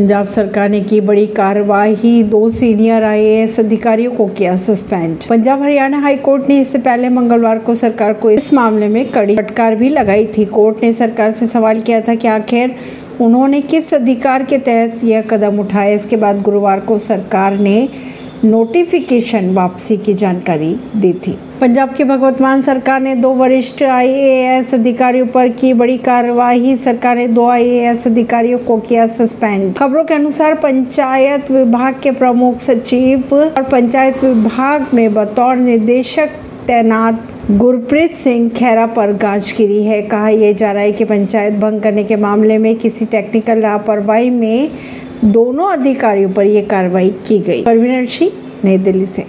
पंजाब सरकार ने की बड़ी कार्यवाही, दो सीनियर आईएएस अधिकारियों को किया suspend. Punjab Haryana high court ने इससे पहले मंगलवार को सरकार को इस मामले में कड़ी फटकार भी लगाई थी। कोर्ट ने सरकार से सवाल किया था कि आखिर उन्होंने किस अधिकार के तहत यह कदम उठाया इसके बाद गुरुवार को सरकार ने नोटिफिकेशन वापसी की जानकारी दी थी। पंजाब की भगवतमान सरकार ने दो वरिष्ठ आईएएस अधिकारियों पर की बड़ी कार्रवाई सरकार ने दो आईएएस अधिकारियों को किया सस्पेंड खबरों के अनुसार पंचायत विभाग के प्रमुख सचिव और पंचायत विभाग में बतौर निदेशक तैनात गुरप्रीत सिंह खैरा पर गांच गिरी है। कहा यह जा रहा है कि पंचायत भंग करने के मामले में किसी टेक्निकल लापरवाही में दोनों अधिकारियों पर यह कार्रवाई की गई। परवीन सिंह नई दिल्ली से।